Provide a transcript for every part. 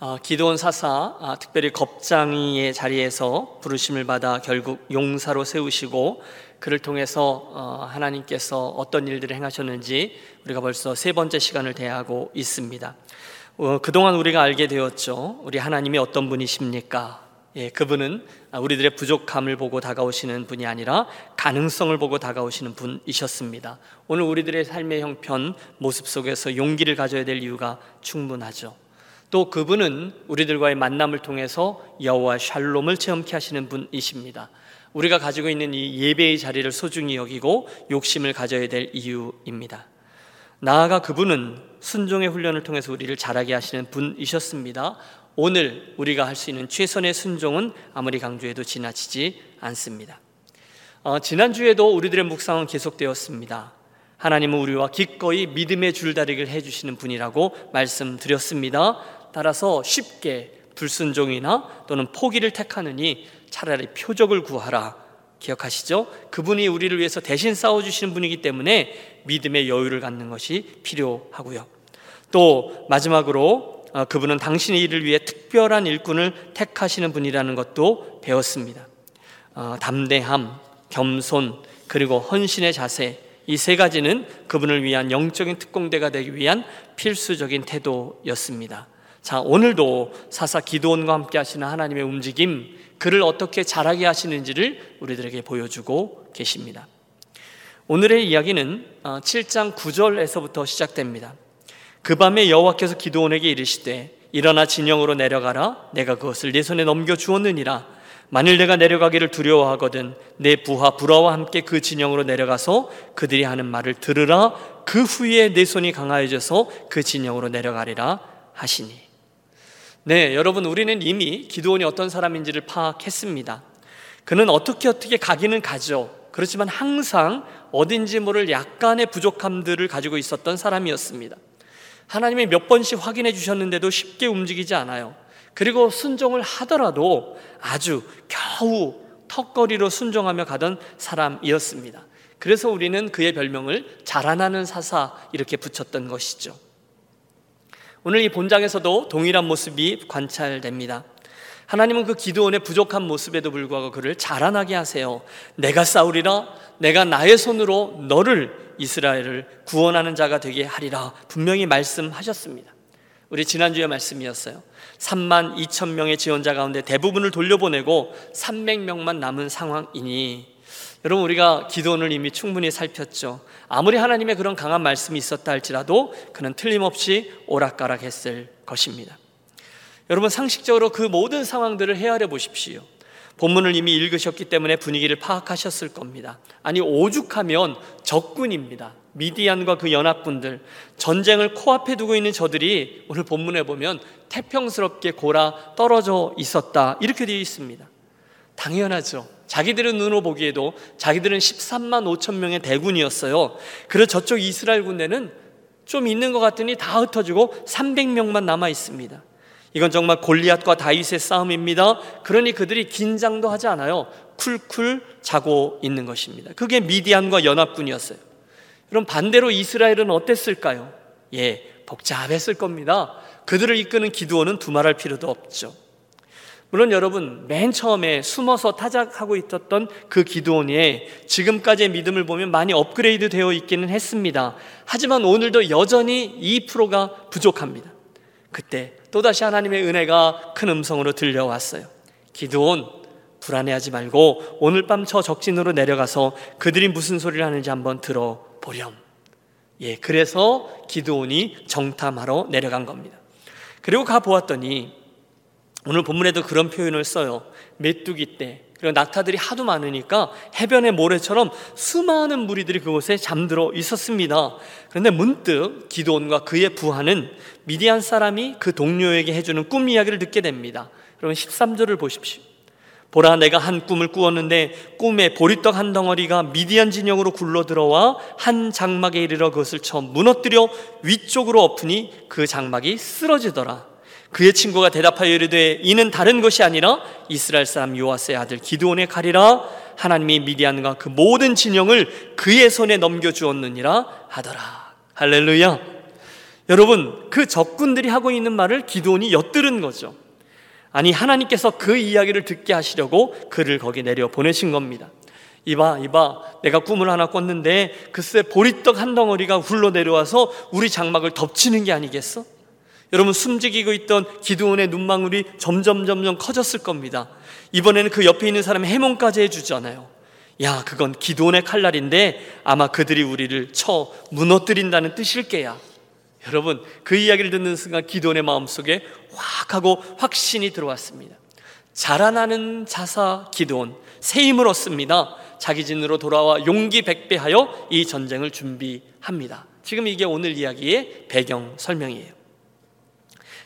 어, 기도원 사사, 아, 특별히 겁장이의 자리에서 부르심을 받아 결국 용사로 세우시고 그를 통해서 어, 하나님께서 어떤 일들을 행하셨는지 우리가 벌써 세 번째 시간을 대하고 있습니다. 어, 그동안 우리가 알게 되었죠. 우리 하나님이 어떤 분이십니까? 예, 그분은 우리들의 부족함을 보고 다가오시는 분이 아니라 가능성을 보고 다가오시는 분이셨습니다. 오늘 우리들의 삶의 형편, 모습 속에서 용기를 가져야 될 이유가 충분하죠. 또 그분은 우리들과의 만남을 통해서 여호와 샬롬을 체험케 하시는 분이십니다. 우리가 가지고 있는 이 예배의 자리를 소중히 여기고 욕심을 가져야 될 이유입니다. 나아가 그분은 순종의 훈련을 통해서 우리를 자라게 하시는 분이셨습니다. 오늘 우리가 할 수 있는 최선의 순종은 아무리 강조해도 지나치지 않습니다. 어, 지난주에도 우리들의 묵상은 계속되었습니다. 하나님은 우리와 기꺼이 믿음의 줄다리기를 해주시는 분이라고 말씀드렸습니다. 따라서 쉽게 불순종이나 또는 포기를 택하느니 차라리 표적을 구하라. 기억하시죠? 그분이 우리를 위해서 대신 싸워주시는 분이기 때문에 믿음의 여유를 갖는 것이 필요하고요. 또 마지막으로 어, 그분은 당신의 일을 위해 특별한 일꾼을 택하시는 분이라는 것도 배웠습니다. 어, 담대함, 겸손, 그리고 헌신의 자세, 이 세 가지는 그분을 위한 영적인 특공대가 되기 위한 필수적인 태도였습니다. 자, 오늘도 사사 기도원과 함께 하시는 하나님의 움직임, 그를 어떻게 잘하게 하시는지를 우리들에게 보여주고 계십니다. 오늘의 이야기는 7장 어, 9절에서부터 시작됩니다. 그 밤에 여호와께서 기도원에게 이르시되 일어나 진영으로 내려가라 내가 그것을 네 손에 넘겨 주었느니라 만일 내가 내려가기를 두려워하거든 내 부하 불화와 함께 그 진영으로 내려가서 그들이 하는 말을 들으라 그 후에 내 손이 강하여져서 그 진영으로 내려가리라 하시니 네, 여러분 우리는 이미 기도원이 어떤 사람인지를 파악했습니다. 그는 어떻게 어떻게 가기는 가죠. 그렇지만 항상 어딘지 모를 약간의 부족함들을 가지고 있었던 사람이었습니다. 하나님이 몇 번씩 확인해 주셨는데도 쉽게 움직이지 않아요. 그리고 순종을 하더라도 아주 겨우 턱걸이로 순종하며 가던 사람이었습니다. 그래서 우리는 그의 별명을 자라나는 사사 이렇게 붙였던 것이죠. 오늘 이 본장에서도 동일한 모습이 관찰됩니다. 하나님은 그 기도원의 부족한 모습에도 불구하고 그를 자라나게 하세요. 내가 싸우리라, 내가 나의 손으로 너를 이스라엘을 구원하는 자가 되게 하리라. 분명히 말씀하셨습니다. 우리 지난주에 말씀이었어요. 3만 2천 명의 지원자 가운데 대부분을 돌려보내고 300명만 남은 상황이니 여러분 우리가 기도원을 이미 충분히 살폈죠. 아무리 하나님의 그런 강한 말씀이 있었다 할지라도 그는 틀림없이 오락가락했을 것입니다. 여러분 상식적으로 그 모든 상황들을 헤아려 보십시오. 본문을 이미 읽으셨기 때문에 분위기를 파악하셨을 겁니다. 아니 오죽하면 적군입니다. 미디안과 그 연합군들 전쟁을 코앞에 두고 있는 저들이 오늘 본문에 보면 태평스럽게 골아 떨어져 있었다 이렇게 되어 있습니다. 당연하죠. 자기들의 눈으로 보기에도 자기들은 13만 5천 명의 대군이었어요. 그래서 저쪽 이스라엘 군대는 좀 있는 것 같더니 다 흩어지고 300명만 남아 있습니다. 이건 정말 골리앗과 다윗의 싸움입니다. 그러니 그들이 긴장도 하지 않아요. 쿨쿨 자고 있는 것입니다. 그게 미디안과 연합군이었어요. 그럼 반대로 이스라엘은 어땠을까요? 예, 복잡했을 겁니다. 그들을 이끄는 기도원은 두말할 필요도 없죠. 물론 여러분 맨 처음에 숨어서 타작하고 있었던 그 기도원이 지금까지의 믿음을 보면 많이 업그레이드 되어 있기는 했습니다. 하지만 오늘도 여전히 2%가 부족합니다. 그때 또다시 하나님의 은혜가 큰 음성으로 들려왔어요. 기도원 불안해하지 말고 오늘 밤 저 적진으로 내려가서 그들이 무슨 소리를 하는지 한번 들어보렴. 예, 그래서 기도원이 정탐하러 내려간 겁니다. 그리고 가 보았더니 오늘 본문에도 그런 표현을 써요. 메뚜기 때. 그리고 낙타들이 하도 많으니까 해변의 모래처럼 수많은 무리들이 그곳에 잠들어 있었습니다. 그런데 문득 기도원과 그의 부하는 미디안 사람이 그 동료에게 해주는 꿈 이야기를 듣게 됩니다. 여러분 13절을 보십시오. 보라 내가 한 꿈을 꾸었는데 꿈에 보리떡 한 덩어리가 미디안 진영으로 굴러 들어와 한 장막에 이르러 그것을 쳐 무너뜨려 위쪽으로 엎으니 그 장막이 쓰러지더라. 그의 친구가 대답하여 이르되 이는 다른 것이 아니라 이스라엘 사람 요아스의 아들 기드온의 칼이라 하나님이 미디안과 그 모든 진영을 그의 손에 넘겨 주었느니라 하더라. 할렐루야. 여러분, 그 적군들이 하고 있는 말을 기도원이 엿들은 거죠. 아니, 하나님께서 그 이야기를 듣게 하시려고 그를 거기 내려 보내신 겁니다. 이봐, 이봐, 내가 꿈을 하나 꿨는데 글쎄 보리떡 한 덩어리가 굴러 내려와서 우리 장막을 덮치는 게 아니겠어? 여러분 숨지기고 있던 기도원의 눈망울이 점점 점점 커졌을 겁니다. 이번에는 그 옆에 있는 사람이 해몽까지 해주잖아요. 야, 그건 기도원의 칼날인데 아마 그들이 우리를 쳐 무너뜨린다는 뜻일 게야. 여러분, 그 이야기를 듣는 순간 기도원의 마음속에 확 하고 확신이 들어왔습니다. 자라나는 자사 기도원, 새 힘을 얻습니다. 자기 진으로 돌아와 용기 백배하여 이 전쟁을 준비합니다. 지금 이게 오늘 이야기의 배경 설명이에요.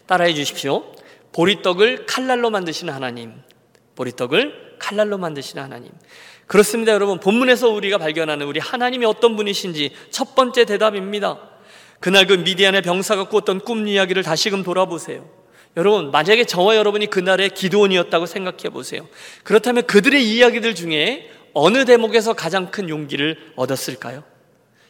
따라해 주십시오. 보리떡을 칼날로 만드시는 하나님. 보리떡을 칼날로 만드시는 하나님. 그렇습니다, 여러분. 본문에서 우리가 발견하는 우리 하나님이 어떤 분이신지 첫 번째 대답입니다. 그날 그 미디안의 병사가 꾸었던 꿈 이야기를 다시금 돌아보세요. 여러분, 만약에 저와 여러분이 그날의 기도원이었다고 생각해 보세요. 그렇다면 그들의 이야기들 중에 어느 대목에서 가장 큰 용기를 얻었을까요?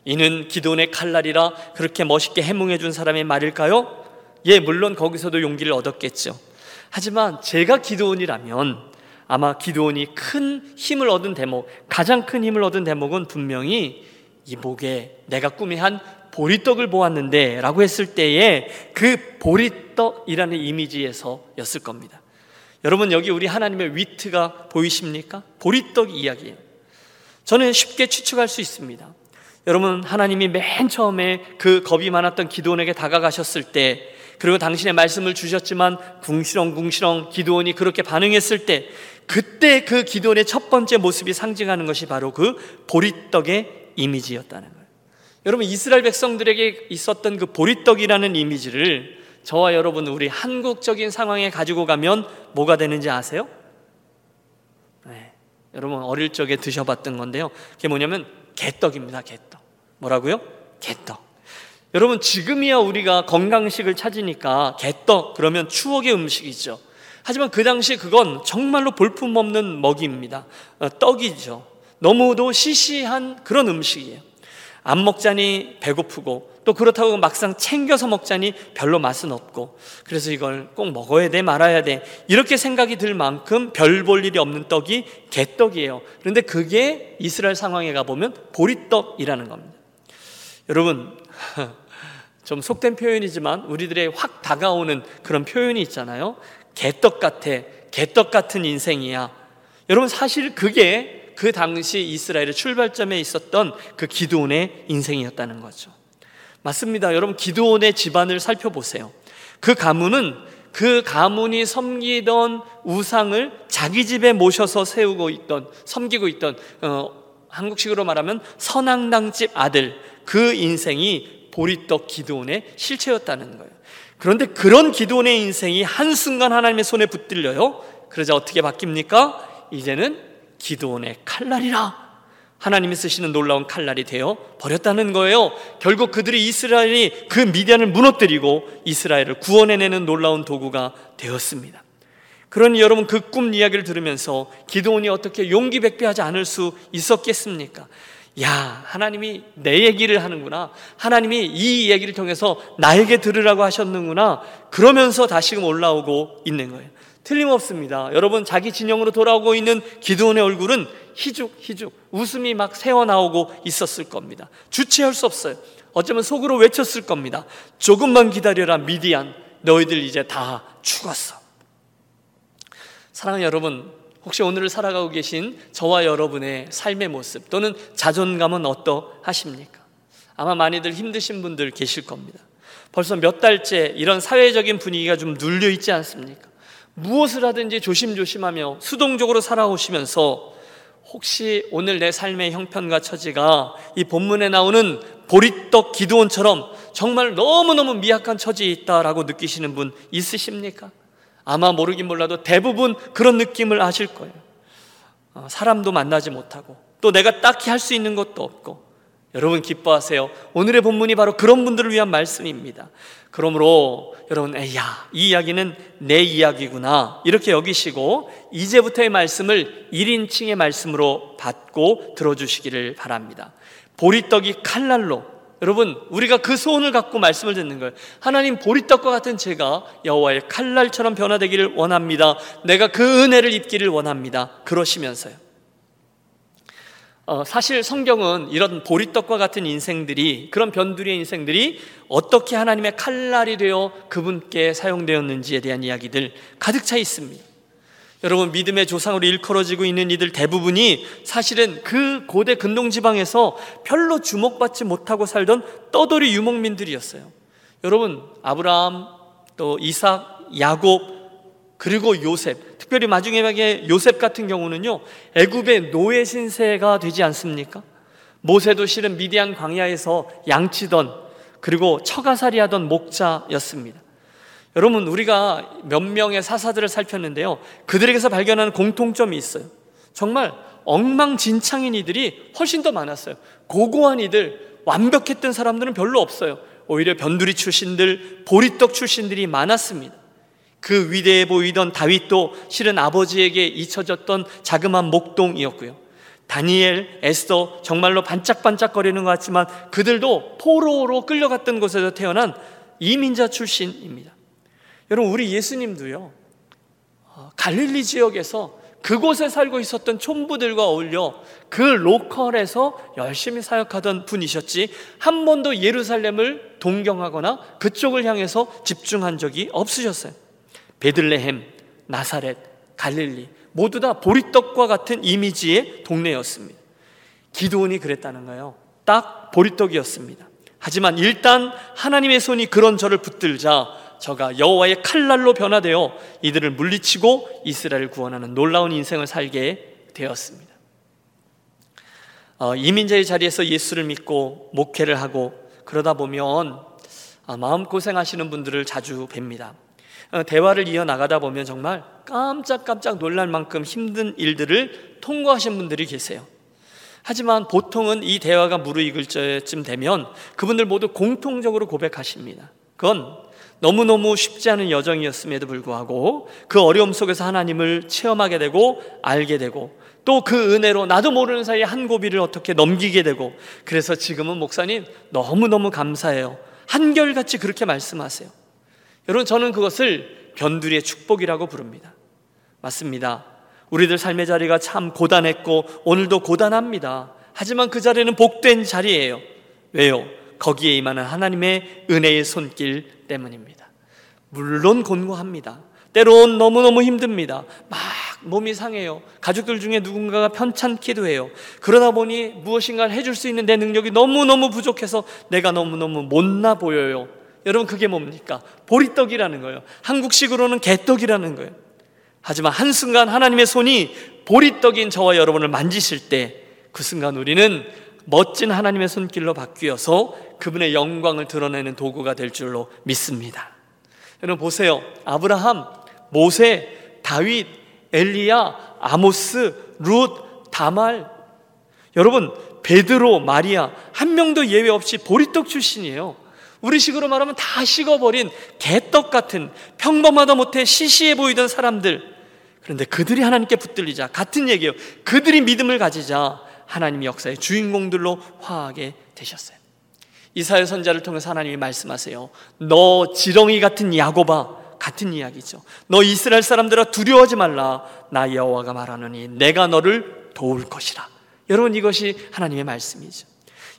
이는 기도원의 칼날이라 그렇게 멋있게 해몽해 준 사람의 말일까요? 예, 물론 거기서도 용기를 얻었겠죠. 하지만 제가 기도원이라면 아마 기도원이 큰 힘을 얻은 대목, 가장 큰 힘을 얻은 대목은 분명히 이 목에 내가 꿈에 한 보리떡을 보았는데 라고 했을 때에 그 보리떡이라는 이미지에서였을 겁니다. 여러분 여기 우리 하나님의 위트가 보이십니까? 보리떡 이야기예요. 저는 쉽게 추측할 수 있습니다. 여러분 하나님이 맨 처음에 그 겁이 많았던 기도원에게 다가가셨을 때 그리고 당신의 말씀을 주셨지만 궁시렁궁시렁 기도원이 그렇게 반응했을 때 그때 그 기도원의 첫 번째 모습이 상징하는 것이 바로 그 보리떡의 이미지였다는 거예요. 여러분 이스라엘 백성들에게 있었던 그 보리떡이라는 이미지를 저와 여러분 우리 한국적인 상황에 가지고 가면 뭐가 되는지 아세요? 네. 여러분 어릴 적에 드셔봤던 건데요. 그게 뭐냐면 개떡입니다. 개떡. 뭐라고요? 개떡. 여러분 지금이야 우리가 건강식을 찾으니까 개떡 그러면 추억의 음식이죠. 하지만 그 당시 그건 정말로 볼품없는 먹이입니다. 어, 떡이죠. 너무도 시시한 그런 음식이에요. 안 먹자니 배고프고 또 그렇다고 막상 챙겨서 먹자니 별로 맛은 없고 그래서 이걸 꼭 먹어야 돼 말아야 돼 이렇게 생각이 들 만큼 별 볼 일이 없는 떡이 개떡이에요. 그런데 그게 이스라엘 상황에 가보면 보리떡이라는 겁니다. 여러분 좀 속된 표현이지만 우리들의 확 다가오는 그런 표현이 있잖아요. 개떡 같아. 개떡 같은 인생이야. 여러분 사실 그게 그 당시 이스라엘의 출발점에 있었던 그 기도원의 인생이었다는 거죠. 맞습니다. 여러분 기도원의 집안을 살펴보세요. 그 가문은 그 가문이 섬기던 우상을 자기 집에 모셔서 세우고 있던 섬기고 있던 어, 한국식으로 말하면 선앙당집 아들 그 인생이 보리떡 기도원의 실체였다는 거예요. 그런데 그런 기도원의 인생이 한순간 하나님의 손에 붙들려요. 그러자 어떻게 바뀝니까? 이제는 기도원의 칼날이라 하나님이 쓰시는 놀라운 칼날이 되어 버렸다는 거예요. 결국 그들이 이스라엘이 그 미디안을 무너뜨리고 이스라엘을 구원해내는 놀라운 도구가 되었습니다. 그러니 여러분 그 꿈 이야기를 들으면서 기도원이 어떻게 용기 백배하지 않을 수 있었겠습니까? 야, 하나님이 내 얘기를 하는구나. 하나님이 이 얘기를 통해서 나에게 들으라고 하셨는구나. 그러면서 다시금 올라오고 있는 거예요. 틀림없습니다. 여러분, 자기 진영으로 돌아오고 있는 기도원의 얼굴은 희죽, 희죽, 웃음이 막 새어나오고 있었을 겁니다. 주체할 수 없어요. 어쩌면 속으로 외쳤을 겁니다. 조금만 기다려라, 미디안. 너희들 이제 다 죽었어. 사랑하는 여러분, 혹시 오늘을 살아가고 계신 저와 여러분의 삶의 모습 또는 자존감은 어떠하십니까? 아마 많이들 힘드신 분들 계실 겁니다. 벌써 몇 달째 이런 사회적인 분위기가 좀 눌려 있지 않습니까? 무엇을 하든지 조심조심하며 수동적으로 살아오시면서 혹시 오늘 내 삶의 형편과 처지가 이 본문에 나오는 보리떡 기도원처럼 정말 너무너무 미약한 처지에 있다라고 느끼시는 분 있으십니까? 아마 모르긴 몰라도 대부분 그런 느낌을 아실 거예요. 어, 사람도 만나지 못하고 또 내가 딱히 할 수 있는 것도 없고 여러분 기뻐하세요. 오늘의 본문이 바로 그런 분들을 위한 말씀입니다. 그러므로 여러분 에야 이 이야기는 내 이야기구나 이렇게 여기시고 이제부터의 말씀을 1인칭의 말씀으로 받고 들어주시기를 바랍니다. 보리떡이 칼날로 여러분, 우리가 그 소원을 갖고 말씀을 듣는 거예요. 하나님 보리떡과 같은 제가 여호와의 칼날처럼 변화되기를 원합니다. 내가 그 은혜를 입기를 원합니다. 그러시면서요. 어, 사실 성경은 이런 보리떡과 같은 인생들이 그런 변두리의 인생들이 어떻게 하나님의 칼날이 되어 그분께 사용되었는지에 대한 이야기들 가득 차 있습니다. 여러분 믿음의 조상으로 일컬어지고 있는 이들 대부분이 사실은 그 고대 근동 지방에서 별로 주목받지 못하고 살던 떠돌이 유목민들이었어요. 여러분 아브라함 또 이삭, 야곱 그리고 요셉 특별히 마지막에 요셉 같은 경우는요 애굽의 노예 신세가 되지 않습니까? 모세도 실은 미디안 광야에서 양치던 그리고 처가살이하던 목자였습니다. 여러분 우리가 몇 명의 사사들을 살폈는데요. 그들에게서 발견하는 공통점이 있어요. 정말 엉망진창인 이들이 훨씬 더 많았어요. 고고한 이들, 완벽했던 사람들은 별로 없어요. 오히려 변두리 출신들, 보리떡 출신들이 많았습니다. 그 위대해 보이던 다윗도 실은 아버지에게 잊혀졌던 자그마한 목동이었고요. 다니엘, 에스더 정말로 반짝반짝거리는 것 같지만 그들도 포로로 끌려갔던 곳에서 태어난 이민자 출신입니다. 여러분 우리 예수님도요 어, 갈릴리 지역에서 그곳에 살고 있었던 촌부들과 어울려 그 로컬에서 열심히 사역하던 분이셨지 한 번도 예루살렘을 동경하거나 그쪽을 향해서 집중한 적이 없으셨어요. 베들레헴, 나사렛, 갈릴리 모두 다 보리떡과 같은 이미지의 동네였습니다. 기도원이 그랬다는 거예요. 딱 보리떡이었습니다. 하지만 일단 하나님의 손이 그런 저를 붙들자 저가 여호와의 칼날로 변화되어 이들을 물리치고 이스라엘을 구원하는 놀라운 인생을 살게 되었습니다. 어, 이민자의 자리에서 예수를 믿고 목회를 하고 그러다 보면 어, 마음 고생하시는 분들을 자주 뵙니다. 어, 대화를 이어 나가다 보면 정말 깜짝깜짝 놀랄 만큼 힘든 일들을 통과하신 분들이 계세요. 하지만 보통은 이 대화가 무르익을 때쯤 되면 그분들 모두 공통적으로 고백하십니다. 그건 너무너무 쉽지 않은 여정이었음에도 불구하고 그 어려움 속에서 하나님을 체험하게 되고 알게 되고 또 그 은혜로 나도 모르는 사이에 한 고비를 어떻게 넘기게 되고 그래서 지금은 목사님 너무너무 감사해요. 한결같이 그렇게 말씀하세요. 여러분 저는 그것을 변두리의 축복이라고 부릅니다. 맞습니다. 우리들 삶의 자리가 참 고단했고 오늘도 고단합니다. 하지만 그 자리는 복된 자리예요. 왜요? 거기에 임하는 하나님의 은혜의 손길 때문입니다. 물론 곤고합니다. 때론 너무너무 힘듭니다. 막 몸이 상해요. 가족들 중에 누군가가 편찮기도 해요. 그러다 보니 무엇인가를 해줄 수 있는 내 능력이 너무너무 부족해서 내가 너무너무 못나 보여요. 여러분, 그게 뭡니까? 보리떡이라는 거예요. 한국식으로는 개떡이라는 거예요. 하지만 한순간 하나님의 손이 보리떡인 저와 여러분을 만지실 때 그 순간 우리는 멋진 하나님의 손길로 바뀌어서 그분의 영광을 드러내는 도구가 될 줄로 믿습니다. 여러분 보세요. 아브라함, 모세, 다윗, 엘리야, 아모스, 룻, 다말. 여러분, 베드로, 마리아 한 명도 예외 없이 보리떡 출신이에요. 우리식으로 말하면 다 식어버린 개떡 같은 평범하다 못해 시시해 보이던 사람들. 그런데 그들이 하나님께 붙들리자 같은 얘기예요. 그들이 믿음을 가지자 하나님의 역사의 주인공들로 화하게 되셨어요. 이사야 선자를 통해서 하나님이 말씀하세요. 너 지렁이 같은 야고바 같은 이야기죠. 너 이스라엘 사람들아 두려워하지 말라. 나 여호와가 말하노니 내가 너를 도울 것이라. 여러분 이것이 하나님의 말씀이죠.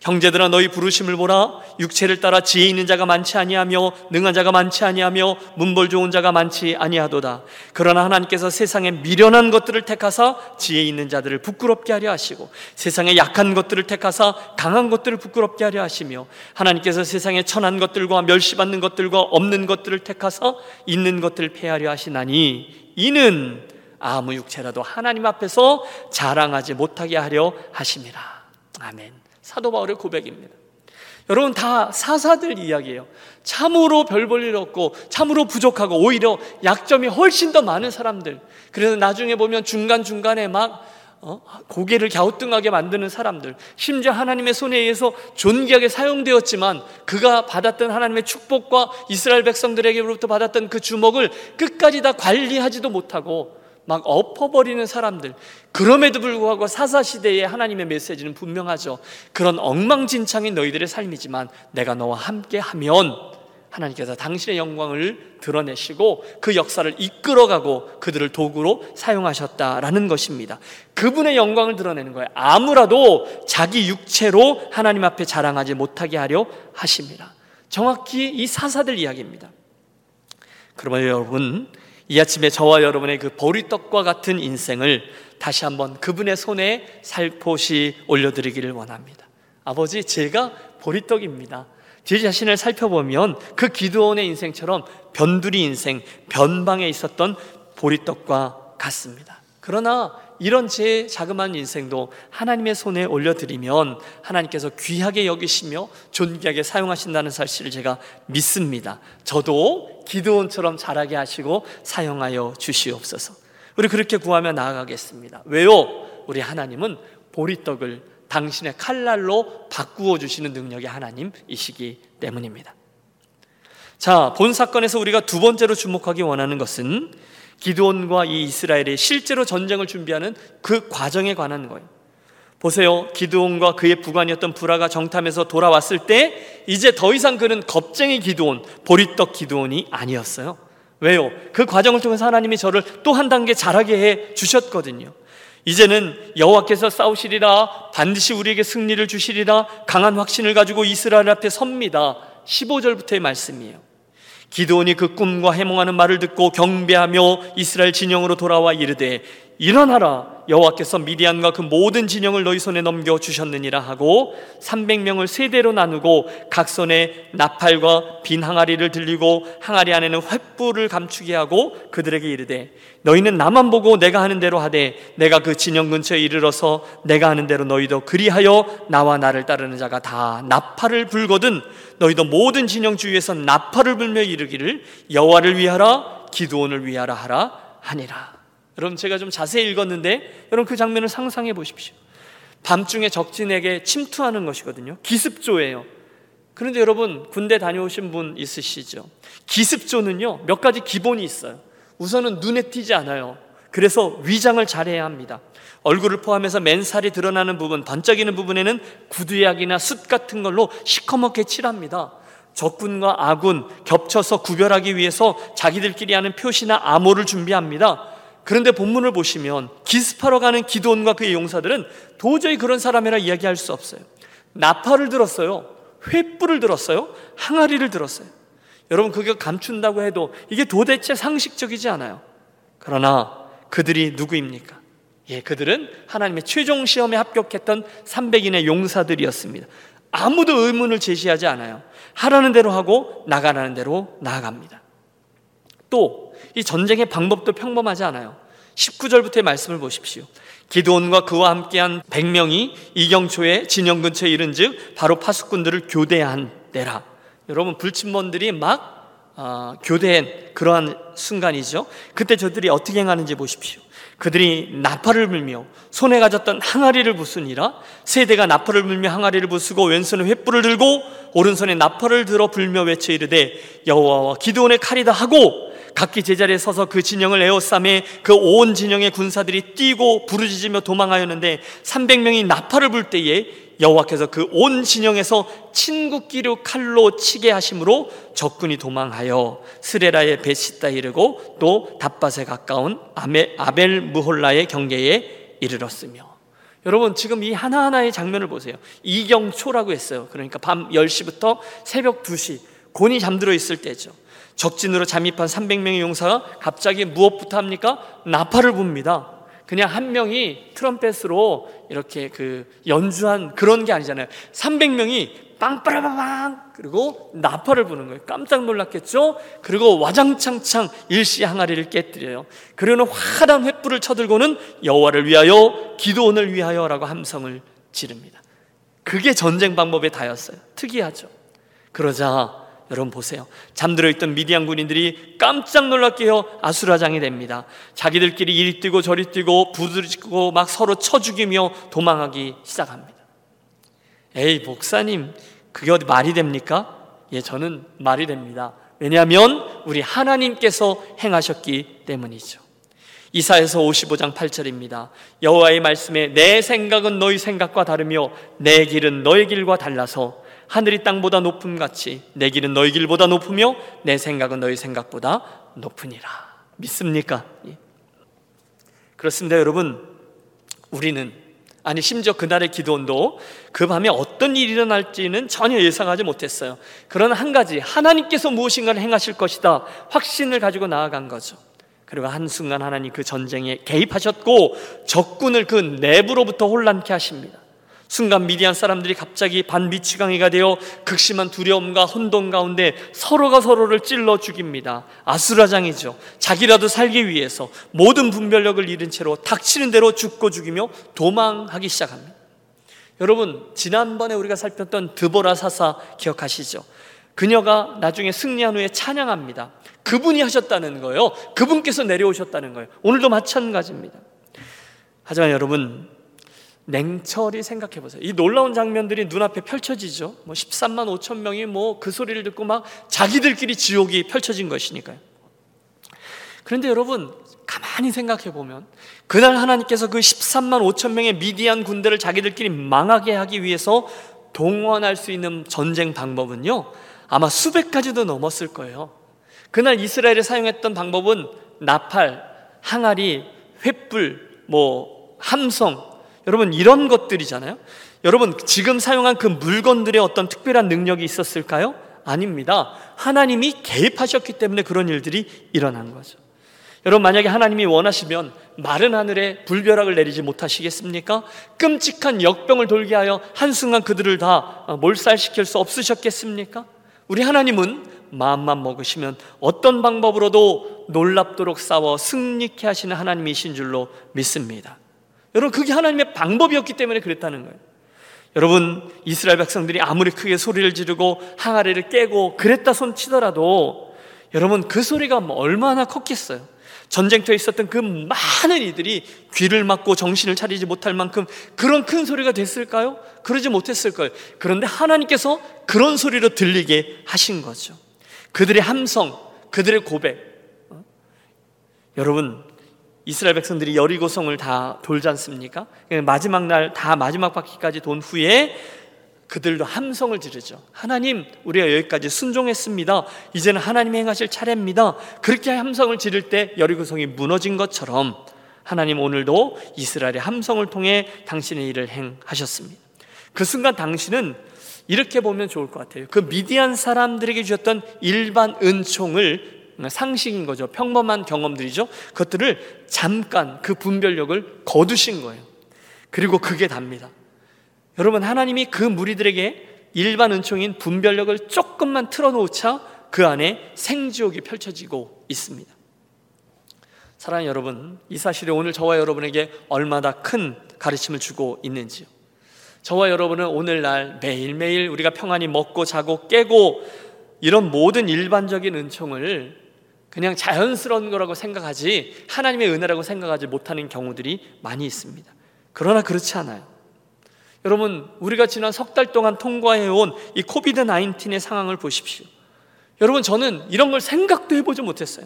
형제들아 너희 부르심을 보라. 육체를 따라 지혜 있는 자가 많지 아니하며 능한 자가 많지 아니하며 문벌 좋은 자가 많지 아니하도다. 그러나 하나님께서 세상에 미련한 것들을 택하사 지혜 있는 자들을 부끄럽게 하려 하시고 세상에 약한 것들을 택하사 강한 것들을 부끄럽게 하려 하시며 하나님께서 세상에 천한 것들과 멸시받는 것들과 없는 것들을 택하사 있는 것들을 폐하려 하시나니 이는 아무 육체라도 하나님 앞에서 자랑하지 못하게 하려 하심이라 아멘 사도 바울의 고백입니다. 여러분 다 사사들 이야기예요. 참으로 별 볼 일 없고 참으로 부족하고 오히려 약점이 훨씬 더 많은 사람들. 그래서 나중에 보면 중간 중간에 막 어? 고개를 갸우뚱하게 만드는 사람들. 심지어 하나님의 손에 의해서 존귀하게 사용되었지만 그가 받았던 하나님의 축복과 이스라엘 백성들에게로부터 받았던 그 주목을 끝까지 다 관리하지도 못하고 막 엎어버리는 사람들. 그럼에도 불구하고 사사시대의 하나님의 메시지는 분명하죠. 그런 엉망진창인 너희들의 삶이지만 내가 너와 함께 하면 하나님께서 당신의 영광을 드러내시고 그 역사를 이끌어가고 그들을 도구로 사용하셨다라는 것입니다. 그분의 영광을 드러내는 거예요. 아무라도 자기 육체로 하나님 앞에 자랑하지 못하게 하려 하십니다. 정확히 이 사사들 이야기입니다. 그러면 여러분, 이 아침에 저와 여러분의 그 보리떡과 같은 인생을 다시 한번 그분의 손에 살포시 올려드리기를 원합니다. 아버지, 제가 보리떡입니다. 제 자신을 살펴보면 그 기도원의 인생처럼 변두리 인생, 변방에 있었던 보리떡과 같습니다. 그러나 이런 제 자그마한 인생도 하나님의 손에 올려드리면 하나님께서 귀하게 여기시며 존귀하게 사용하신다는 사실을 제가 믿습니다. 저도 기도원처럼 자라게 하시고 사용하여 주시옵소서. 우리 그렇게 구하며 나아가겠습니다. 왜요? 우리 하나님은 보리떡을 당신의 칼날로 바꾸어 주시는 능력의 하나님이시기 때문입니다. 자, 본 사건에서 우리가 두 번째로 주목하기 원하는 것은 기드온과 이 이스라엘이 실제로 전쟁을 준비하는 그 과정에 관한 거예요. 보세요. 기드온과 그의 부관이었던 부라가 정탐에서 돌아왔을 때 이제 더 이상 그는 겁쟁이 기드온, 보리떡 기드온이 아니었어요. 왜요? 그 과정을 통해서 하나님이 저를 또 한 단계 자라게 해 주셨거든요. 이제는 여호와께서 싸우시리라 반드시 우리에게 승리를 주시리라 강한 확신을 가지고 이스라엘 앞에 섭니다. 15절부터의 말씀이에요. 기도원이 그 꿈과 해몽하는 말을 듣고 경배하며 이스라엘 진영으로 돌아와 이르되 일어나라 여호와께서 미디안과 그 모든 진영을 너희 손에 넘겨 주셨느니라 하고 300명을 세대로 나누고 각 손에 나팔과 빈 항아리를 들리고 항아리 안에는 횃불을 감추게 하고 그들에게 이르되 너희는 나만 보고 내가 하는 대로 하되 내가 그 진영 근처에 이르러서 내가 하는 대로 너희도 그리하여 나와 나를 따르는 자가 다 나팔을 불거든 너희도 모든 진영 주위에서 나팔을 불며 이르기를 여호와를 위하라 기도원을 위하라 하라 하니라 여러분 제가 좀 자세히 읽었는데 여러분 그 장면을 상상해 보십시오. 밤중에 적진에게 침투하는 것이거든요. 기습조예요. 그런데 여러분 군대 다녀오신 분 있으시죠? 기습조는요 몇 가지 기본이 있어요. 우선은 눈에 띄지 않아요. 그래서 위장을 잘해야 합니다. 얼굴을 포함해서 맨살이 드러나는 부분, 반짝이는 부분에는 구두약이나 숯 같은 걸로 시커멓게 칠합니다. 적군과 아군 겹쳐서 구별하기 위해서 자기들끼리 하는 표시나 암호를 준비합니다. 그런데 본문을 보시면 기습하러 가는 기도원과 그의 용사들은 도저히 그런 사람이라 이야기할 수 없어요. 나팔을 들었어요. 횃불을 들었어요. 항아리를 들었어요. 여러분 그게 감춘다고 해도 이게 도대체 상식적이지 않아요. 그러나 그들이 누구입니까? 예, 그들은 하나님의 최종 시험에 합격했던 300인의 용사들이었습니다. 아무도 의문을 제시하지 않아요. 하라는 대로 하고 나가라는 대로 나아갑니다. 또 이 전쟁의 방법도 평범하지 않아요. 19절부터의 말씀을 보십시오. 기도원과 그와 함께한 100명이 이경초의 진영 근처에 이른즉 바로 파수꾼들을 교대한 때라. 여러분 불침번들이 막 어, 교대한 그러한 순간이죠. 그때 저들이 어떻게 행하는지 보십시오. 그들이 나팔을 불며 손에 가졌던 항아리를 부수니라 세대가 나팔을 불며 항아리를 부수고 왼손에 횃불을 들고 오른손에 나팔을 들어 불며 외쳐 이르되 여호와와 기도원의 칼이다 하고 각기 제자리에 서서 그 진영을 에워싸매 그 온 진영의 군사들이 뛰고 부르짖으며 도망하였는데 300명이 나팔을 불 때에 여호와께서 그 온 진영에서 친구끼리 칼로 치게 하심으로 적군이 도망하여 스레라의 베시다 이르고 또 답밭에 가까운 아벨 무홀라의 경계에 이르렀으며 여러분 지금 이 하나하나의 장면을 보세요. 이경초라고 했어요. 그러니까 밤 10시부터 새벽 2시 곤이 잠들어 있을 때죠. 적진으로 잠입한 300명의 용사가 갑자기 무엇부터 합니까? 나팔을 붑니다. 그냥 한 명이 트럼펫으로 이렇게 그 연주한 그런 게 아니잖아요. 300명이 빵빠라바방 그리고 나팔을 부는 거예요. 깜짝 놀랐겠죠? 그리고 와장창창 일시 항아리를 깨뜨려요. 그리고는 화단 횃불을 쳐들고는 여호와를 위하여 기도원을 위하여라고 함성을 지릅니다. 그게 전쟁 방법의 다였어요. 특이하죠. 그러자 여러분 보세요. 잠들어 있던 미디안 군인들이 깜짝 놀랍게 요 아수라장이 됩니다. 자기들끼리 이리 뛰고 저리 뛰고 부르짖고 막 서로 쳐 죽이며 도망하기 시작합니다. 에이 목사님 그게 어디 말이 됩니까? 예, 저는 말이 됩니다. 왜냐하면 우리 하나님께서 행하셨기 때문이죠. 이사에서 55장 8절입니다. 여호와의 말씀에 내 생각은 너희 생각과 다르며 내 길은 너희 길과 달라서 하늘이 땅보다 높음 같이 내 길은 너희 길보다 높으며 내 생각은 너희 생각보다 높으니라. 믿습니까? 예. 그렇습니다, 여러분. 우리는 아니 심지어 그날의 기도원도 그 밤에 어떤 일이 일어날지는 전혀 예상하지 못했어요. 그러나 한 가지 하나님께서 무엇인가를 행하실 것이다 확신을 가지고 나아간 거죠. 그리고 한순간 하나님 그 전쟁에 개입하셨고 적군을 그 내부로부터 혼란케 하십니다. 순간 미디안 사람들이 갑자기 반미치광이가 되어 극심한 두려움과 혼돈 가운데 서로가 서로를 찔러 죽입니다. 아수라장이죠. 자기라도 살기 위해서 모든 분별력을 잃은 채로 닥치는 대로 죽고 죽이며 도망하기 시작합니다. 여러분, 지난번에 우리가 살폈던 드보라 사사 기억하시죠? 그녀가 나중에 승리한 후에 찬양합니다. 그분이 하셨다는 거예요. 그분께서 내려오셨다는 거예요. 오늘도 마찬가지입니다. 하지만 여러분, 냉철히 생각해 보세요. 이 놀라운 장면들이 눈앞에 펼쳐지죠. 뭐 13만 5천 명이 뭐 그 소리를 듣고 막 자기들끼리 지옥이 펼쳐진 것이니까요. 그런데 여러분, 가만히 생각해 보면 그날 하나님께서 그 13만 5천 명의 미디안 군대를 자기들끼리 망하게 하기 위해서 동원할 수 있는 전쟁 방법은요. 아마 수백 가지도 넘었을 거예요. 그날 이스라엘이 사용했던 방법은 나팔, 항아리, 횃불, 뭐 함성, 여러분 이런 것들이잖아요. 여러분 지금 사용한 그 물건들의 어떤 특별한 능력이 있었을까요? 아닙니다. 하나님이 개입하셨기 때문에 그런 일들이 일어난 거죠. 여러분 만약에 하나님이 원하시면 마른 하늘에 불벼락을 내리지 못하시겠습니까? 끔찍한 역병을 돌게 하여 한순간 그들을 다 몰살시킬 수 없으셨겠습니까? 우리 하나님은 마음만 먹으시면 어떤 방법으로도 놀랍도록 싸워 승리케 하시는 하나님이신 줄로 믿습니다. 여러분 그게 하나님의 방법이었기 때문에 그랬다는 거예요. 여러분 이스라엘 백성들이 아무리 크게 소리를 지르고 항아리를 깨고 그랬다 손 치더라도 여러분 그 소리가 뭐 얼마나 컸겠어요. 전쟁터에 있었던 그 많은 이들이 귀를 막고 정신을 차리지 못할 만큼 그런 큰 소리가 됐을까요? 그러지 못했을 거예요. 그런데 하나님께서 그런 소리로 들리게 하신 거죠. 그들의 함성, 그들의 고백. 어? 여러분, 이스라엘 백성들이 여리고성을 다 돌지 않습니까? 마지막 날 다 마지막 바퀴까지 돈 후에 그들도 함성을 지르죠. 하나님, 우리가 여기까지 순종했습니다. 이제는 하나님이 행하실 차례입니다. 그렇게 함성을 지를 때 여리고성이 무너진 것처럼 하나님 오늘도 이스라엘의 함성을 통해 당신의 일을 행하셨습니다. 그 순간 당신은 이렇게 보면 좋을 것 같아요. 그 미디안 사람들에게 주셨던 일반 은총을 상식인 거죠. 평범한 경험들이죠. 그것들을 잠깐 그 분별력을 거두신 거예요. 그리고 그게 답니다. 여러분, 하나님이 그 무리들에게 일반 은총인 분별력을 조금만 틀어놓자 그 안에 생지옥이 펼쳐지고 있습니다. 사랑하는 여러분, 이 사실이 오늘 저와 여러분에게 얼마나 큰 가르침을 주고 있는지요. 저와 여러분은 오늘날 매일매일 우리가 평안히 먹고 자고 깨고 이런 모든 일반적인 은총을 그냥 자연스러운 거라고 생각하지 하나님의 은혜라고 생각하지 못하는 경우들이 많이 있습니다. 그러나 그렇지 않아요. 여러분, 우리가 지난 석 달 동안 통과해온 이 코비드 19의 상황을 보십시오. 여러분, 저는 이런 걸 생각도 해보지 못했어요.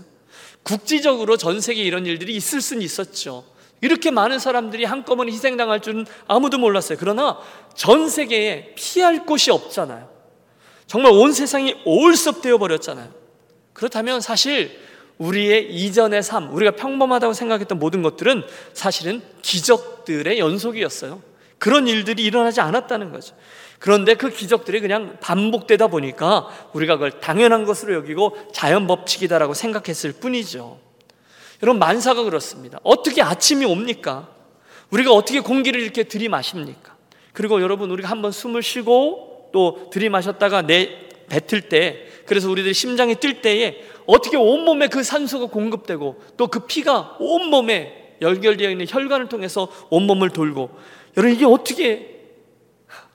국지적으로 전 세계에 이런 일들이 있을 수는 있었죠. 이렇게 많은 사람들이 한꺼번에 희생당할 줄은 아무도 몰랐어요. 그러나 전 세계에 피할 곳이 없잖아요. 정말 온 세상이 올섭되어 버렸잖아요. 그렇다면 사실 우리의 이전의 삶, 우리가 평범하다고 생각했던 모든 것들은 사실은 기적들의 연속이었어요. 그런 일들이 일어나지 않았다는 거죠. 그런데 그 기적들이 그냥 반복되다 보니까 우리가 그걸 당연한 것으로 여기고 자연 법칙이다라고 생각했을 뿐이죠. 여러분, 만사가 그렇습니다. 어떻게 아침이 옵니까? 우리가 어떻게 공기를 이렇게 들이마십니까? 그리고 여러분, 우리가 한번 숨을 쉬고 또 들이마셨다가 내 뱉을 때 그래서 우리들이 심장이 뛸 때에 어떻게 온몸에 그 산소가 공급되고 또 그 피가 온몸에 연결되어 있는 혈관을 통해서 온몸을 돌고 여러분 이게 어떻게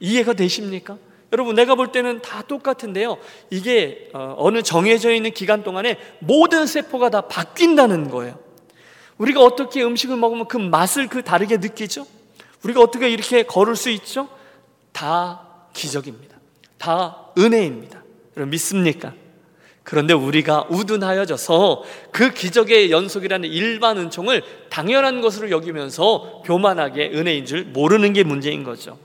이해가 되십니까? 여러분 내가 볼 때는 다 똑같은데요. 이게 어, 어느 정해져 있는 기간 동안에 모든 세포가 다 바뀐다는 거예요. 우리가 어떻게 음식을 먹으면 그 맛을 그 다르게 느끼죠? 우리가 어떻게 이렇게 걸을 수 있죠? 다 기적입니다. 다 은혜입니다. 여러분 믿습니까? 그런데 우리가 우둔하여져서 그 기적의 연속이라는 일반 은총을 당연한 것으로 여기면서 교만하게 은혜인 줄 모르는 게 문제인 거죠.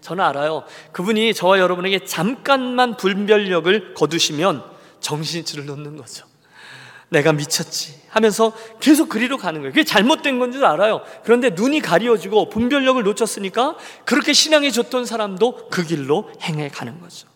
저는 알아요. 그분이 저와 여러분에게 잠깐만 분별력을 거두시면 정신줄을 놓는 거죠. 내가 미쳤지 하면서 계속 그리로 가는 거예요. 그게 잘못된 건 줄 알아요. 그런데 눈이 가리워지고 분별력을 놓쳤으니까 그렇게 신앙이 좋던 사람도 그 길로 행해 가는 거죠.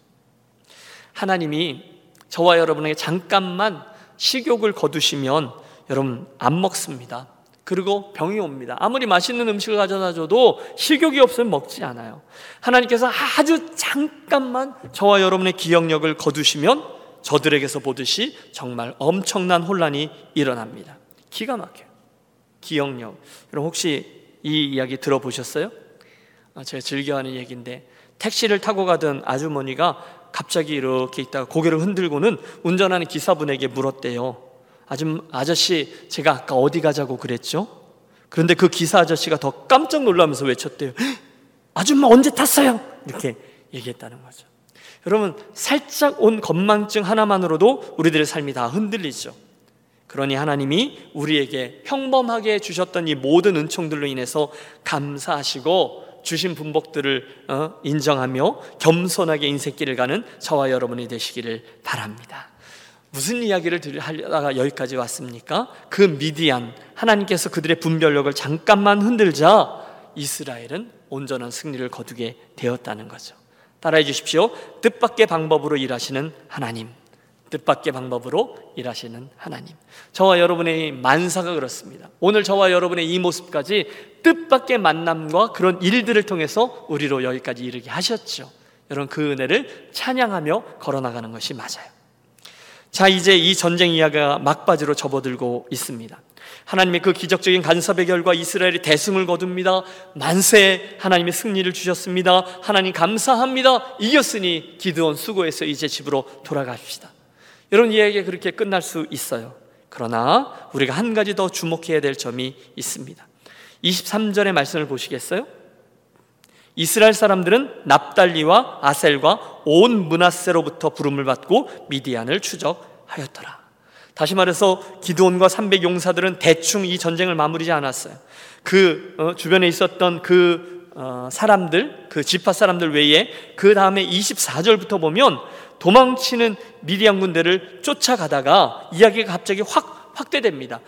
하나님이 저와 여러분에게 잠깐만 식욕을 거두시면 여러분 안 먹습니다. 그리고 병이 옵니다. 아무리 맛있는 음식을 가져다 줘도 식욕이 없으면 먹지 않아요. 하나님께서 아주 잠깐만 저와 여러분의 기억력을 거두시면 저들에게서 보듯이 정말 엄청난 혼란이 일어납니다. 기가 막혀요. 기억력. 여러분 혹시 이 이야기 들어보셨어요? 아, 제가 즐겨하는 얘기인데 택시를 타고 가던 아주머니가 갑자기 이렇게 있다가 고개를 흔들고는 운전하는 기사분에게 물었대요. 아줌, 아저씨, 제가 아까 어디 가자고 그랬죠? 그런데 그 기사 아저씨가 더 깜짝 놀라면서 외쳤대요. 아줌마 언제 탔어요? 이렇게 얘기했다는 거죠. 여러분, 살짝 온 건망증 하나만으로도 우리들의 삶이 다 흔들리죠. 그러니 하나님이 우리에게 평범하게 주셨던 이 모든 은총들로 인해서 감사하시고 주신 분복들을 어, 인정하며 겸손하게 인생길을 가는 저와 여러분이 되시기를 바랍니다. 무슨 이야기를 하려다가 여기까지 왔습니까? 그 미디안 하나님께서 그들의 분별력을 잠깐만 흔들자 이스라엘은 온전한 승리를 거두게 되었다는 거죠. 따라해 주십시오. 뜻밖의 방법으로 일하시는 하나님. 뜻밖의 방법으로 일하시는 하나님. 저와 여러분의 만사가 그렇습니다. 오늘 저와 여러분의 이 모습까지 뜻밖의 만남과 그런 일들을 통해서 우리로 여기까지 이르게 하셨죠. 여러분 그 은혜를 찬양하며 걸어나가는 것이 맞아요. 자, 이제 이 전쟁 이야기가 막바지로 접어들고 있습니다. 하나님의 그 기적적인 간섭의 결과 이스라엘이 대승을 거둡니다. 만세 하나님의 승리를 주셨습니다. 하나님 감사합니다. 이겼으니 기드온 수고해서 이제 집으로 돌아갑시다. 여러분 이야기가 그렇게 끝날 수 있어요. 그러나 우리가 한 가지 더 주목해야 될 점이 있습니다. 23절의 말씀을 보시겠어요? 이스라엘 사람들은 납달리와 아셀과 온 문하세로부터 부름을 받고 미디안을 추적하였더라. 다시 말해서 기드온과 300 용사들은 대충 이 전쟁을 마무리지 않았어요. 그 어, 주변에 있었던 그 어, 사람들, 그 지파 사람들 외에 그 다음에 24절부터 보면 도망치는 미디안 군대를 쫓아가다가 이야기가 갑자기 확 확대됩니다.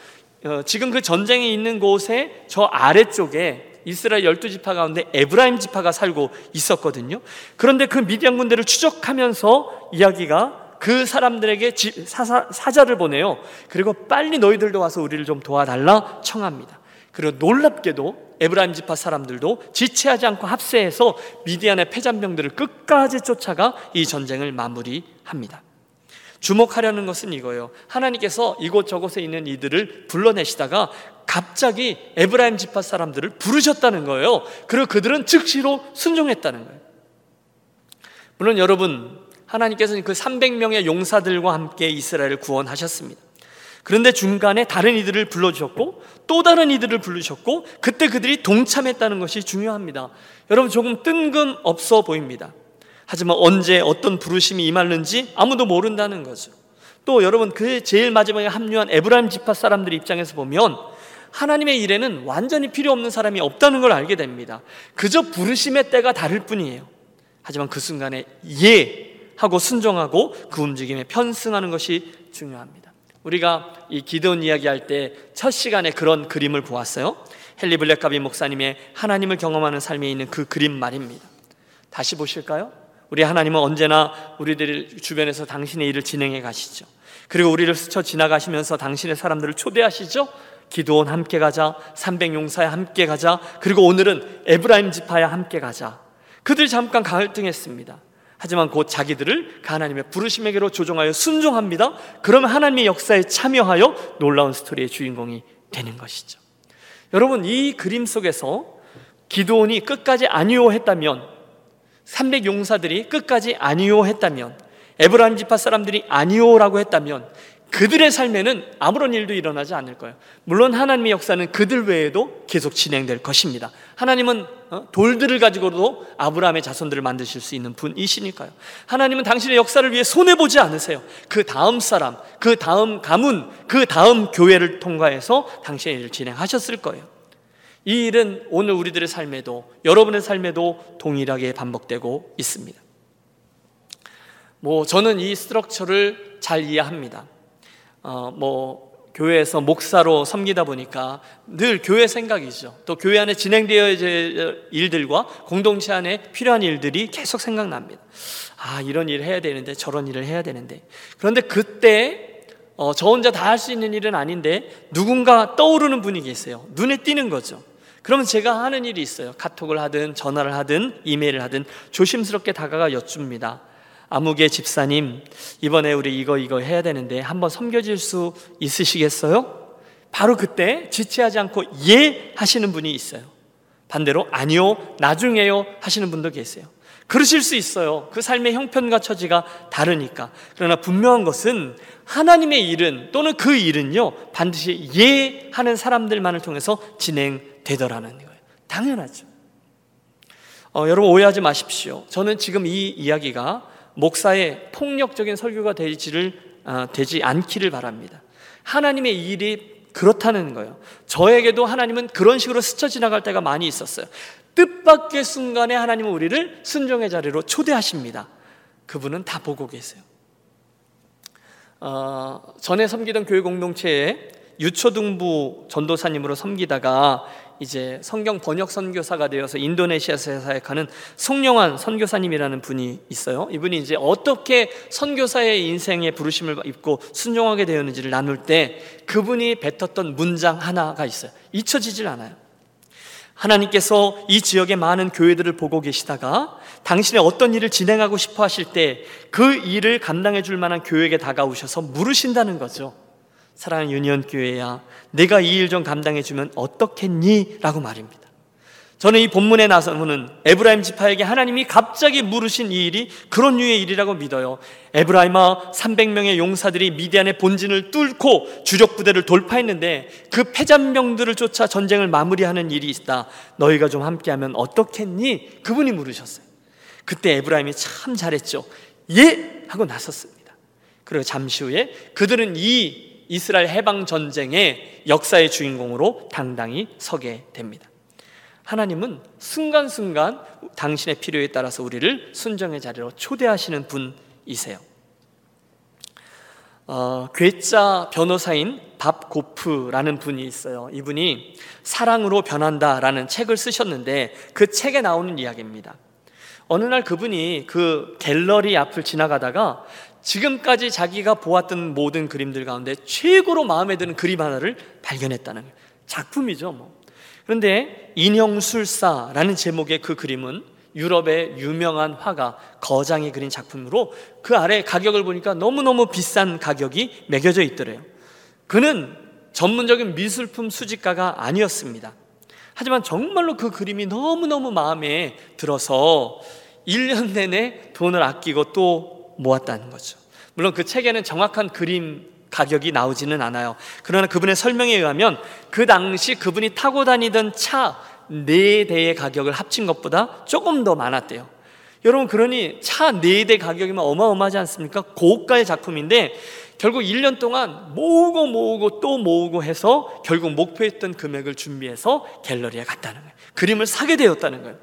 어, 지금 그 전쟁이 있는 곳에 저 아래쪽에 이스라엘 열두 지파 가운데 에브라임 지파가 살고 있었거든요. 그런데 그 미디안 군대를 추적하면서 이야기가 그 사람들에게 사사, 사자를 보내요. 그리고 빨리 너희들도 와서 우리를 좀 도와달라 청합니다. 그리고 놀랍게도 에브라임 지파 사람들도 지체하지 않고 합세해서 미디안의 패잔병들을 끝까지 쫓아가 이 전쟁을 마무리합니다. 주목하려는 것은 이거예요. 하나님께서 이곳저곳에 있는 이들을 불러내시다가 갑자기 에브라임 지파 사람들을 부르셨다는 거예요. 그리고 그들은 즉시로 순종했다는 거예요. 물론 여러분, 하나님께서는 그 300명의 용사들과 함께 이스라엘을 구원하셨습니다. 그런데 중간에 다른 이들을 불러주셨고 또 다른 이들을 부르셨고 그때 그들이 동참했다는 것이 중요합니다. 여러분 조금 뜬금없어 보입니다. 하지만 언제 어떤 부르심이 임하는지 아무도 모른다는 거죠. 또 여러분 그 제일 마지막에 합류한 에브라임 지파 사람들 입장에서 보면 하나님의 일에는 완전히 필요 없는 사람이 없다는 걸 알게 됩니다. 그저 부르심의 때가 다를 뿐이에요. 하지만 그 순간에 예 하고 순종하고 그 움직임에 편승하는 것이 중요합니다. 우리가 이 기도원 이야기할 때 첫 시간에 그런 그림을 보았어요. 헨리 블랙가비 목사님의 하나님을 경험하는 삶에 있는 그 그림 말입니다. 다시 보실까요? 우리 하나님은 언제나 우리들 주변에서 당신의 일을 진행해 가시죠. 그리고 우리를 스쳐 지나가시면서 당신의 사람들을 초대하시죠. 기도원 함께 가자, 300용사야 함께 가자, 그리고 오늘은 에브라임 지파야 함께 가자. 그들이 잠깐 갈등했습니다. 하지만 곧 자기들을 그 하나님의 부르심에게로 조종하여 순종합니다. 그러면 하나님의 역사에 참여하여 놀라운 스토리의 주인공이 되는 것이죠. 여러분, 이 그림 속에서 기도원이 끝까지 아니오 했다면 300 용사들이 끝까지 아니오 했다면 에브라임 지파 사람들이 아니오라고 했다면 그들의 삶에는 아무런 일도 일어나지 않을 거예요. 물론 하나님의 역사는 그들 외에도 계속 진행될 것입니다. 하나님은 어, 돌들을 가지고도 아브라함의 자손들을 만드실 수 있는 분이시니까요. 하나님은 당신의 역사를 위해 손해 보지 않으세요. 그 다음 사람, 그 다음 가문, 그 다음 교회를 통과해서 당신의 일을 진행하셨을 거예요. 이 일은 오늘 우리들의 삶에도 여러분의 삶에도 동일하게 반복되고 있습니다. 뭐 저는 이 스트럭처를 잘 이해합니다. 어, 뭐 교회에서 목사로 섬기다 보니까 늘 교회 생각이죠. 또 교회 안에 진행되어야 될 일들과 공동체 안에 필요한 일들이 계속 생각납니다. 아, 이런 일을 해야 되는데 저런 일을 해야 되는데. 그런데 그때 어, 저 혼자 다 할 수 있는 일은 아닌데 누군가 떠오르는 분이 계세요. 눈에 띄는 거죠. 그러면 제가 하는 일이 있어요. 카톡을 하든 전화를 하든 이메일을 하든 조심스럽게 다가가 여쭙니다. 아무개 집사님, 이번에 우리 이거 이거 해야 되는데 한번 섬겨질 수 있으시겠어요? 바로 그때 지체하지 않고 예 하시는 분이 있어요. 반대로 아니요, 나중에요 하시는 분도 계세요. 그러실 수 있어요. 그 삶의 형편과 처지가 다르니까. 그러나 분명한 것은 하나님의 일은 또는 그 일은요, 반드시 예 하는 사람들만을 통해서 진행되더라는 거예요. 당연하죠. 어, 여러분 오해하지 마십시오. 저는 지금 이 이야기가 목사의 폭력적인 설교가 되지를 아, 되지 않기를 바랍니다. 하나님의 일이 그렇다는 거예요. 저에게도 하나님은 그런 식으로 스쳐 지나갈 때가 많이 있었어요. 뜻밖의 순간에 하나님은 우리를 순종의 자리로 초대하십니다. 그분은 다 보고 계세요. 어, 전에 섬기던 교회 공동체에 유초등부 전도사님으로 섬기다가 이제 성경 번역 선교사가 되어서 인도네시아에서 사역하는 송영환 선교사님이라는 분이 있어요. 이분이 이제 어떻게 선교사의 인생의 부르심을 입고 순종하게 되었는지를 나눌 때 그분이 뱉었던 문장 하나가 있어요. 잊혀지질 않아요. 하나님께서 이 지역의 많은 교회들을 보고 계시다가 당신의 어떤 일을 진행하고 싶어 하실 때 그 일을 감당해 줄 만한 교회에게 다가오셔서 물으신다는 거죠. 사랑하는 유니온 교회야, 내가 이 일 좀 감당해 주면 어떻겠니? 라고 말입니다. 저는 이 본문에 나서는 에브라임 지파에게 하나님이 갑자기 물으신 이 일이 그런 류의 일이라고 믿어요. 에브라임아 300명의 용사들이 미디안의 본진을 뚫고 주력 부대를 돌파했는데 그 패잔병들을 쫓아 전쟁을 마무리하는 일이 있다. 너희가 좀 함께하면 어떻겠니? 그분이 물으셨어요. 그때 에브라임이 참 잘했죠. 예 하고 나섰습니다. 그리고 잠시 후에 그들은 이 이스라엘 해방 전쟁의 역사의 주인공으로 당당히 서게 됩니다. 하나님은 순간순간 당신의 필요에 따라서 우리를 순정의 자리로 초대하시는 분이세요. 어, 괴짜 변호사인 밥 고프라는 분이 있어요. 이분이 사랑으로 변한다라는 책을 쓰셨는데 그 책에 나오는 이야기입니다. 어느 날 그분이 그 갤러리 앞을 지나가다가 지금까지 자기가 보았던 모든 그림들 가운데 최고로 마음에 드는 그림 하나를 발견했다는. 작품이죠, 뭐. 그런데 인형술사라는 제목의 그 그림은 유럽의 유명한 화가 거장이 그린 작품으로 그 아래 가격을 보니까 너무너무 비싼 가격이 매겨져 있더래요. 그는 전문적인 미술품 수집가가 아니었습니다. 하지만 정말로 그 그림이 너무너무 마음에 들어서 1년 내내 돈을 아끼고 또 모았다는 거죠. 물론 그 책에는 정확한 그림 가격이 나오지는 않아요. 그러나 그분의 설명에 의하면 그 당시 그분이 타고 다니던 차 네 대의 가격을 합친 것보다 조금 더 많았대요. 여러분 그러니 차 네 대 가격이면 어마어마하지 않습니까? 고가의 작품인데 결국 1년 동안 모으고 모으고 또 모으고 해서 결국 목표했던 금액을 준비해서 갤러리에 갔다는 거예요. 그림을 사게 되었다는 거예요.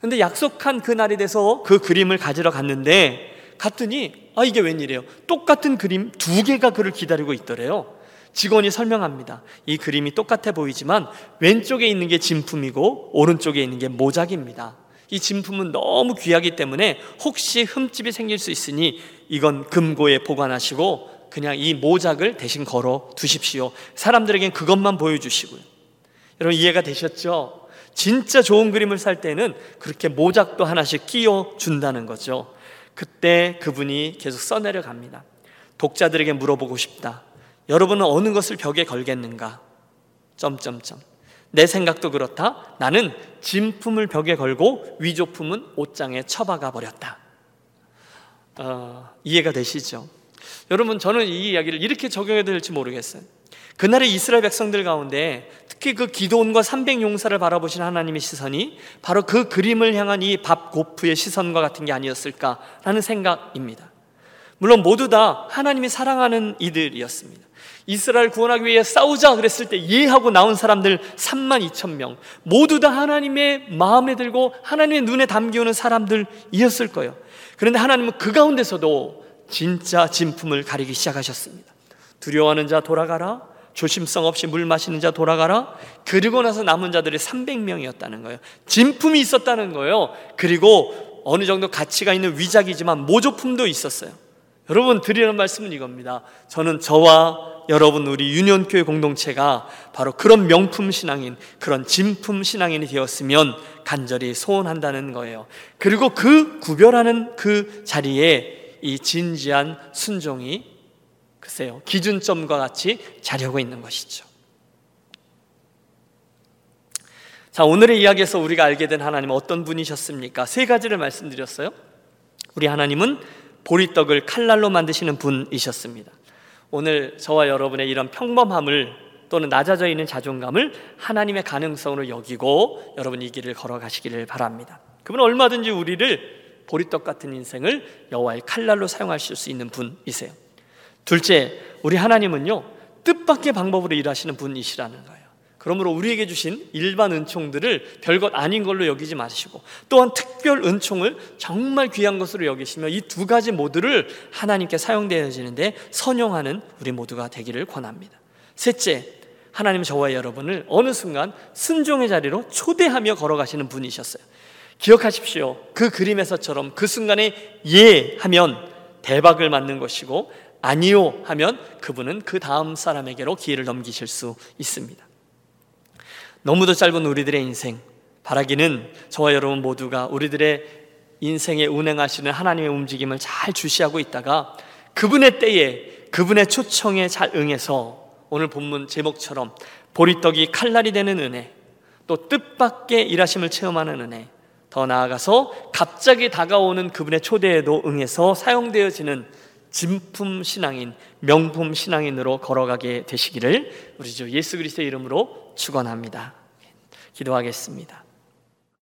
근데 약속한 그 날이 돼서 그 그림을 가지러 갔는데 갔더니 아 이게 웬일이에요? 똑같은 그림 두 개가 그를 기다리고 있더래요. 직원이 설명합니다. 이 그림이 똑같아 보이지만 왼쪽에 있는 게 진품이고 오른쪽에 있는 게 모작입니다. 이 진품은 너무 귀하기 때문에 혹시 흠집이 생길 수 있으니 이건 금고에 보관하시고 그냥 이 모작을 대신 걸어 두십시오. 사람들에겐 그것만 보여주시고요. 여러분 이해가 되셨죠? 진짜 좋은 그림을 살 때는 그렇게 모작도 하나씩 끼워 준다는 거죠. 그때 그분이 계속 써내려 갑니다. 독자들에게 물어보고 싶다. 여러분은 어느 것을 벽에 걸겠는가? 점점점. 내 생각도 그렇다. 나는 진품을 벽에 걸고 위조품은 옷장에 처박아 버렸다. 어, 이해가 되시죠? 여러분 저는 이 이야기를 이렇게 적용해야 될지 모르겠어요. 그날의 이스라엘 백성들 가운데 특히 그 기도원과 300 용사를 바라보신 하나님의 시선이 바로 그 그림을 향한 이 밥 고프의 시선과 같은 게 아니었을까라는 생각입니다. 물론 모두 다 하나님이 사랑하는 이들이었습니다. 이스라엘 구원하기 위해 싸우자 그랬을 때 예하고 나온 사람들 3만 2천 명 모두 다 하나님의 마음에 들고 하나님의 눈에 담기우는 사람들이었을 거예요. 그런데 하나님은 그 가운데서도 진짜 진품을 가리기 시작하셨습니다. 두려워하는 자 돌아가라. 조심성 없이 물 마시는 자 돌아가라. 그리고 나서 남은 자들이 300명이었다는 거예요. 진품이 있었다는 거예요. 그리고 어느 정도 가치가 있는 위작이지만 모조품도 있었어요. 여러분 드리는 말씀은 이겁니다. 저는 저와 여러분 우리 유년교회 공동체가 바로 그런 명품 신앙인, 그런 진품 신앙인이 되었으면 간절히 소원한다는 거예요. 그리고 그 구별하는 그 자리에 이 진지한 순종이 글쎄요 기준점과 같이 자려고 있는 것이죠. 자 오늘의 이야기에서 우리가 알게 된 하나님은 어떤 분이셨습니까? 세 가지를 말씀드렸어요. 우리 하나님은 보리떡을 칼날로 만드시는 분이셨습니다. 오늘 저와 여러분의 이런 평범함을 또는 낮아져 있는 자존감을 하나님의 가능성으로 여기고 여러분 이 길을 걸어가시기를 바랍니다. 그분은 얼마든지 우리를 보리떡 같은 인생을 여호와의 칼날로 사용하실 수 있는 분이세요. 둘째, 우리 하나님은요 뜻밖의 방법으로 일하시는 분이시라는 거예요. 그러므로 우리에게 주신 일반 은총들을 별것 아닌 걸로 여기지 마시고 또한 특별 은총을 정말 귀한 것으로 여기시며 이 두 가지 모두를 하나님께 사용되어지는데 선용하는 우리 모두가 되기를 권합니다. 셋째, 하나님 저와 여러분을 어느 순간 순종의 자리로 초대하며 걸어가시는 분이셨어요. 기억하십시오. 그 그림에서처럼 그 순간에 예 하면 대박을 맞는 것이고 아니요 하면 그분은 그 다음 사람에게로 기회를 넘기실 수 있습니다. 너무도 짧은 우리들의 인생 바라기는 저와 여러분 모두가 우리들의 인생에 운행하시는 하나님의 움직임을 잘 주시하고 있다가 그분의 때에 그분의 초청에 잘 응해서 오늘 본문 제목처럼 보리떡이 칼날이 되는 은혜 또 뜻밖의 일하심을 체험하는 은혜 더 나아가서 갑자기 다가오는 그분의 초대에도 응해서 사용되어지는 진품 신앙인, 명품 신앙인으로 걸어가게 되시기를 우리 주 예수 그리스도의 이름으로 축원합니다. 기도하겠습니다.